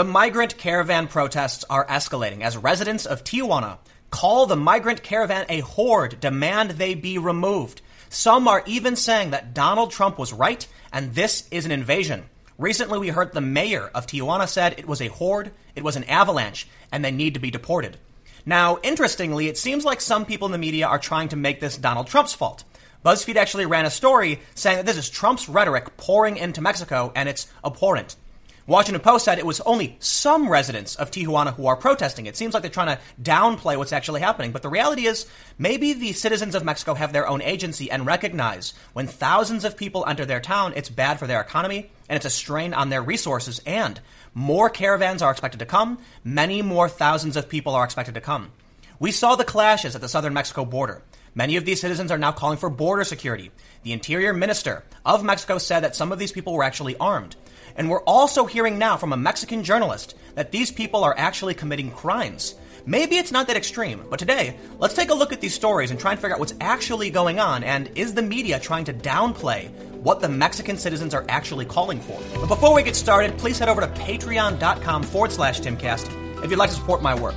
The migrant caravan protests are escalating as residents of Tijuana call the migrant caravan a horde, demand they be removed. Some are even saying that Donald Trump was right and this is an invasion. Recently, we heard the mayor of Tijuana said it was a horde, it was an avalanche, and they need to be deported. Now, interestingly, it seems like some people in the media are trying to make this Donald Trump's fault. BuzzFeed actually ran a story saying that this is Trump's rhetoric pouring into Mexico and it's abhorrent. Washington Post said it was only some residents of Tijuana who are protesting. It seems like they're trying to downplay what's actually happening. But the reality is, maybe the citizens of Mexico have their own agency and recognize when thousands of people enter their town, it's bad for their economy and it's a strain on their resources. And more caravans are expected to come. Many more thousands of people are expected to come. We saw the clashes at the southern Mexico border. Many of these citizens are now calling for border security. The interior minister of Mexico said that some of these people were actually armed. And we're also hearing now from a Mexican journalist that these people are actually committing crimes. Maybe it's not that extreme, but today, let's take a look at these stories and try and figure out what's actually going on and is the media trying to downplay what the Mexican citizens are actually calling for. But before we get started, please head over to patreon.com forward slash timcast if you'd like to support my work.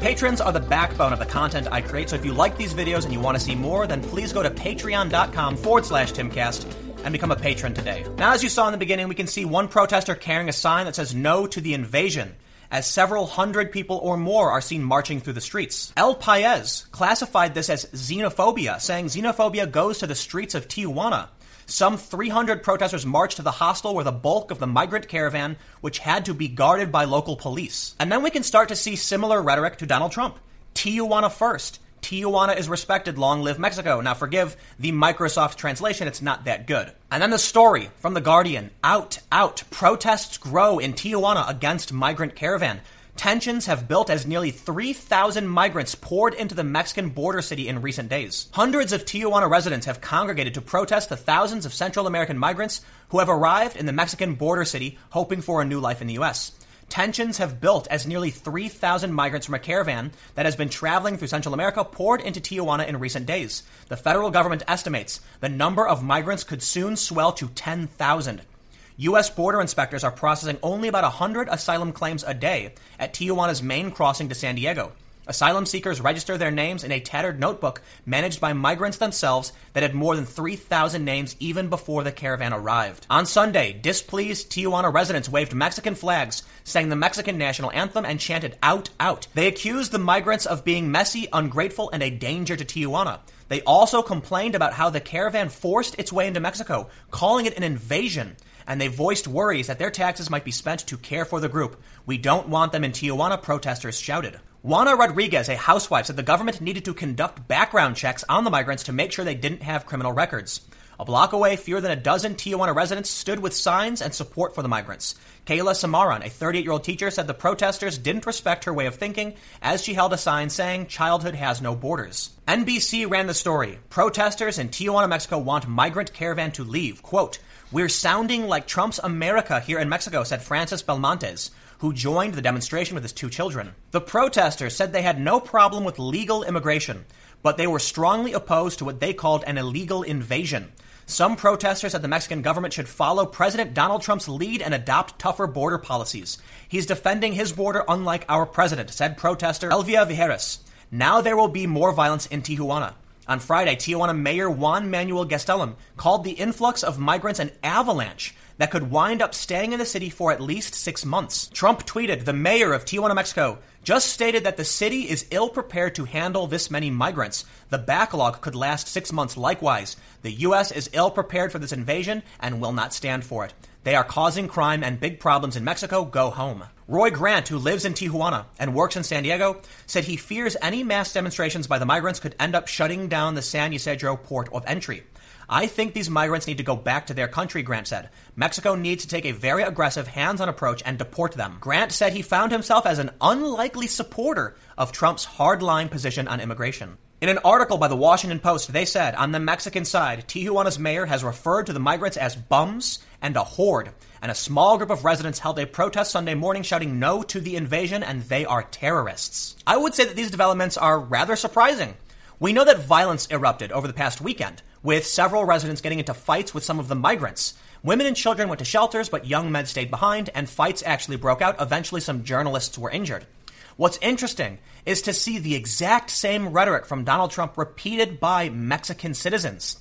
Patrons are the backbone of the content I create, so if you like these videos and you want to see more, then please go to patreon.com forward slash timcast and become a patron today. Now, as you saw in the beginning, we can see one protester carrying a sign that says no to the invasion as several hundred people or more are seen marching through the streets. El País classified this as xenophobia, saying xenophobia goes to the streets of Tijuana. Some 300 protesters marched to the hostel where the bulk of the migrant caravan, which had to be guarded by local police. And then we can start to see similar rhetoric to Donald Trump. Tijuana first. Tijuana is respected. Long live Mexico. Now, forgive the Microsoft translation, it's not that good. And then the story from The Guardian out, out. Protests grow in Tijuana against migrant caravan. Tensions have built as nearly 3,000 migrants poured into the Mexican border city in recent days. Hundreds of Tijuana residents have congregated to protest the thousands of Central American migrants who have arrived in the Mexican border city hoping for a new life in the U.S. Tensions have built as nearly 3,000 migrants from a caravan that has been traveling through Central America poured into Tijuana in recent days. The federal government estimates the number of migrants could soon swell to 10,000. U.S. border inspectors are processing only about 100 asylum claims a day at Tijuana's main crossing to San Diego. Asylum seekers register their names in a tattered notebook managed by migrants themselves that had more than 3,000 names even before the caravan arrived. On Sunday, displeased Tijuana residents waved Mexican flags, sang the Mexican national anthem, and chanted out, out. They accused the migrants of being messy, ungrateful, and a danger to Tijuana. They also complained about how the caravan forced its way into Mexico, calling it an invasion and they voiced worries that their taxes might be spent to care for the group. We don't want them in Tijuana, protesters shouted. Juana Rodriguez, a housewife, said the government needed to conduct background checks on the migrants to make sure they didn't have criminal records. A block away, fewer than a dozen Tijuana residents stood with signs and support for the migrants. Kayla Samaran, a 38 year old teacher, said the protesters didn't respect her way of thinking as she held a sign saying, Childhood has no borders. NBC ran the story. Protesters in Tijuana, Mexico want migrant caravan to leave. Quote, We're sounding like Trump's America here in Mexico, said Francis Belmontes who joined the demonstration with his two children. The protesters said they had no problem with legal immigration, but they were strongly opposed to what they called an illegal invasion. Some protesters said the Mexican government should follow President Donald Trump's lead and adopt tougher border policies. He's defending his border unlike our president, said protester Elvia Vieiras. Now there will be more violence in Tijuana. On Friday, Tijuana Mayor Juan Manuel Gastelum called the influx of migrants an avalanche that could wind up staying in the city for at least six months. Trump tweeted, the mayor of Tijuana, Mexico, just stated that the city is ill prepared to handle this many migrants. The backlog could last six months. Likewise, the U.S. is ill prepared for this invasion and will not stand for it. They are causing crime and big problems in Mexico. Go home. Roy Grant, who lives in Tijuana and works in San Diego, said he fears any mass demonstrations by the migrants could end up shutting down the San Ysidro port of entry. I think these migrants need to go back to their country, Grant said. Mexico needs to take a very aggressive, hands on approach and deport them. Grant said he found himself as an unlikely supporter of Trump's hardline position on immigration. In an article by the Washington Post, they said on the Mexican side, Tijuana's mayor has referred to the migrants as bums and a horde, and a small group of residents held a protest Sunday morning shouting no to the invasion and they are terrorists. I would say that these developments are rather surprising. We know that violence erupted over the past weekend with several residents getting into fights with some of the migrants. Women and children went to shelters, but young men stayed behind, and fights actually broke out. Eventually, some journalists were injured. What's interesting is to see the exact same rhetoric from Donald Trump repeated by Mexican citizens.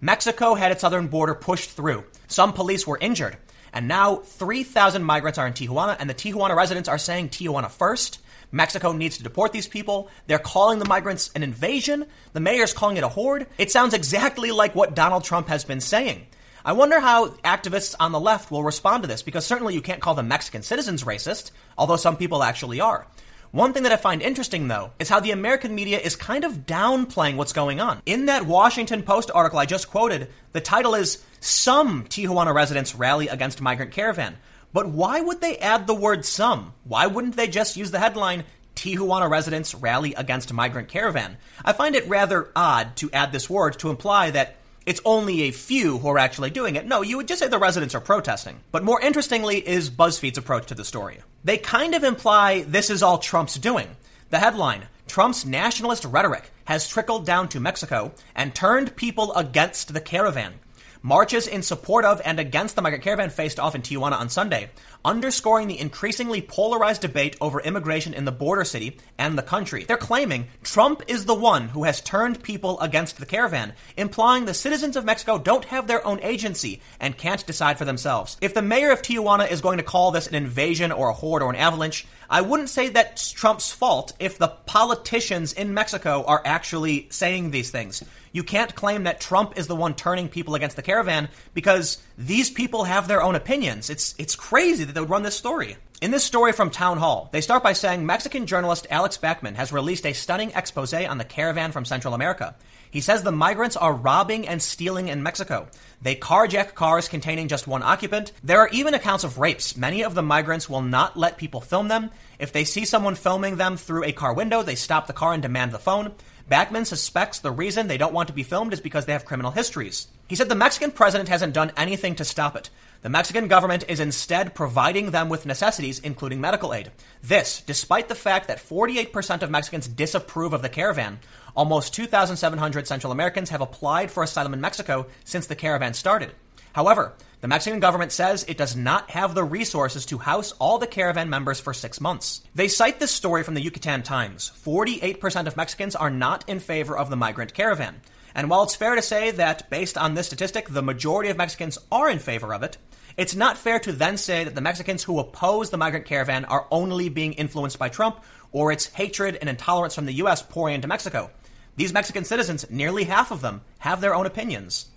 Mexico had its southern border pushed through. Some police were injured. And now 3,000 migrants are in Tijuana, and the Tijuana residents are saying Tijuana first. Mexico needs to deport these people. They're calling the migrants an invasion. The mayor's calling it a horde. It sounds exactly like what Donald Trump has been saying. I wonder how activists on the left will respond to this, because certainly you can't call the Mexican citizens racist, although some people actually are. One thing that I find interesting, though, is how the American media is kind of downplaying what's going on. In that Washington Post article I just quoted, the title is Some Tijuana Residents Rally Against Migrant Caravan. But why would they add the word some? Why wouldn't they just use the headline Tijuana residents rally against migrant caravan? I find it rather odd to add this word to imply that it's only a few who are actually doing it. No, you would just say the residents are protesting. But more interestingly is BuzzFeed's approach to the story. They kind of imply this is all Trump's doing. The headline Trump's nationalist rhetoric has trickled down to Mexico and turned people against the caravan. Marches in support of and against the migrant caravan faced off in Tijuana on Sunday, underscoring the increasingly polarized debate over immigration in the border city and the country. They're claiming Trump is the one who has turned people against the caravan, implying the citizens of Mexico don't have their own agency and can't decide for themselves. If the mayor of Tijuana is going to call this an invasion or a horde or an avalanche, I wouldn't say that's Trump's fault if the politicians in Mexico are actually saying these things. You can't claim that Trump is the one turning people against the caravan because these people have their own opinions. It's it's crazy that they would run this story. In this story from Town Hall, they start by saying Mexican journalist Alex Bachman has released a stunning expose on the caravan from Central America. He says the migrants are robbing and stealing in Mexico. They carjack cars containing just one occupant. There are even accounts of rapes. Many of the migrants will not let people film them. If they see someone filming them through a car window, they stop the car and demand the phone. Bachman suspects the reason they don't want to be filmed is because they have criminal histories. He said the Mexican president hasn't done anything to stop it. The Mexican government is instead providing them with necessities, including medical aid. This, despite the fact that 48% of Mexicans disapprove of the caravan. Almost 2,700 Central Americans have applied for asylum in Mexico since the caravan started. However, the Mexican government says it does not have the resources to house all the caravan members for six months. They cite this story from the Yucatan Times. 48% of Mexicans are not in favor of the migrant caravan. And while it's fair to say that, based on this statistic, the majority of Mexicans are in favor of it, it's not fair to then say that the Mexicans who oppose the migrant caravan are only being influenced by Trump or its hatred and intolerance from the U.S. pouring into Mexico. These Mexican citizens, nearly half of them, have their own opinions.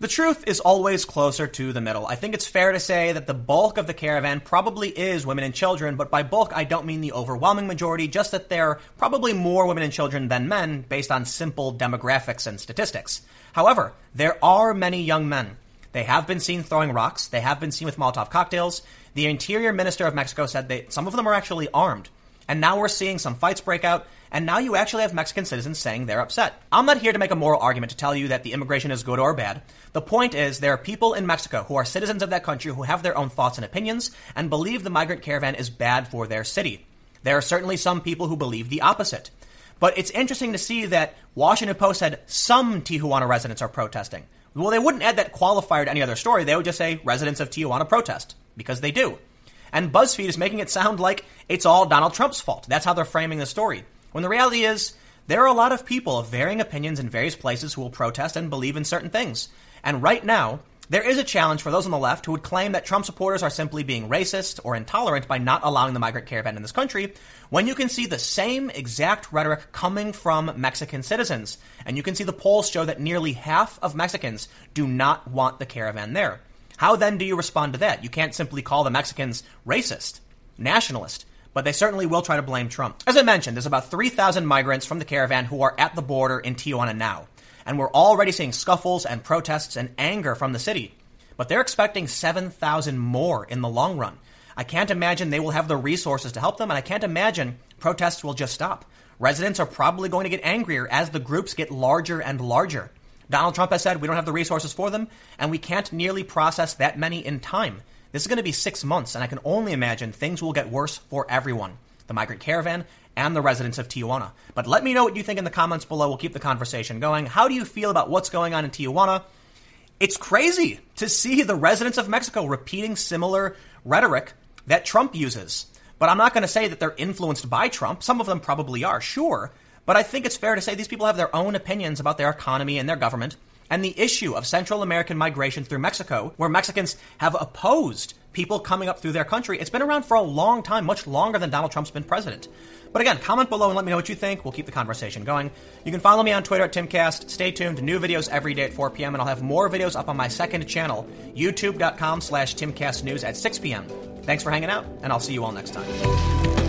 The truth is always closer to the middle. I think it's fair to say that the bulk of the caravan probably is women and children, but by bulk I don't mean the overwhelming majority, just that there are probably more women and children than men based on simple demographics and statistics. However, there are many young men. They have been seen throwing rocks, they have been seen with Molotov cocktails. The interior minister of Mexico said that some of them are actually armed. And now we're seeing some fights break out and now you actually have Mexican citizens saying they're upset. I'm not here to make a moral argument to tell you that the immigration is good or bad. The point is, there are people in Mexico who are citizens of that country who have their own thoughts and opinions and believe the migrant caravan is bad for their city. There are certainly some people who believe the opposite. But it's interesting to see that Washington Post said some Tijuana residents are protesting. Well, they wouldn't add that qualifier to any other story. They would just say residents of Tijuana protest because they do. And BuzzFeed is making it sound like it's all Donald Trump's fault. That's how they're framing the story. When the reality is, there are a lot of people of varying opinions in various places who will protest and believe in certain things. And right now, there is a challenge for those on the left who would claim that Trump supporters are simply being racist or intolerant by not allowing the migrant caravan in this country, when you can see the same exact rhetoric coming from Mexican citizens. And you can see the polls show that nearly half of Mexicans do not want the caravan there. How then do you respond to that? You can't simply call the Mexicans racist, nationalist but they certainly will try to blame Trump. As I mentioned, there's about 3,000 migrants from the caravan who are at the border in Tijuana now, and we're already seeing scuffles and protests and anger from the city. But they're expecting 7,000 more in the long run. I can't imagine they will have the resources to help them, and I can't imagine protests will just stop. Residents are probably going to get angrier as the groups get larger and larger. Donald Trump has said we don't have the resources for them, and we can't nearly process that many in time. This is going to be six months, and I can only imagine things will get worse for everyone the migrant caravan and the residents of Tijuana. But let me know what you think in the comments below. We'll keep the conversation going. How do you feel about what's going on in Tijuana? It's crazy to see the residents of Mexico repeating similar rhetoric that Trump uses. But I'm not going to say that they're influenced by Trump. Some of them probably are, sure. But I think it's fair to say these people have their own opinions about their economy and their government. And the issue of Central American migration through Mexico, where Mexicans have opposed people coming up through their country, it's been around for a long time, much longer than Donald Trump's been president. But again, comment below and let me know what you think. We'll keep the conversation going. You can follow me on Twitter at Timcast. Stay tuned. New videos every day at 4 p.m. And I'll have more videos up on my second channel, youtube.com slash timcastnews at 6 p.m. Thanks for hanging out, and I'll see you all next time.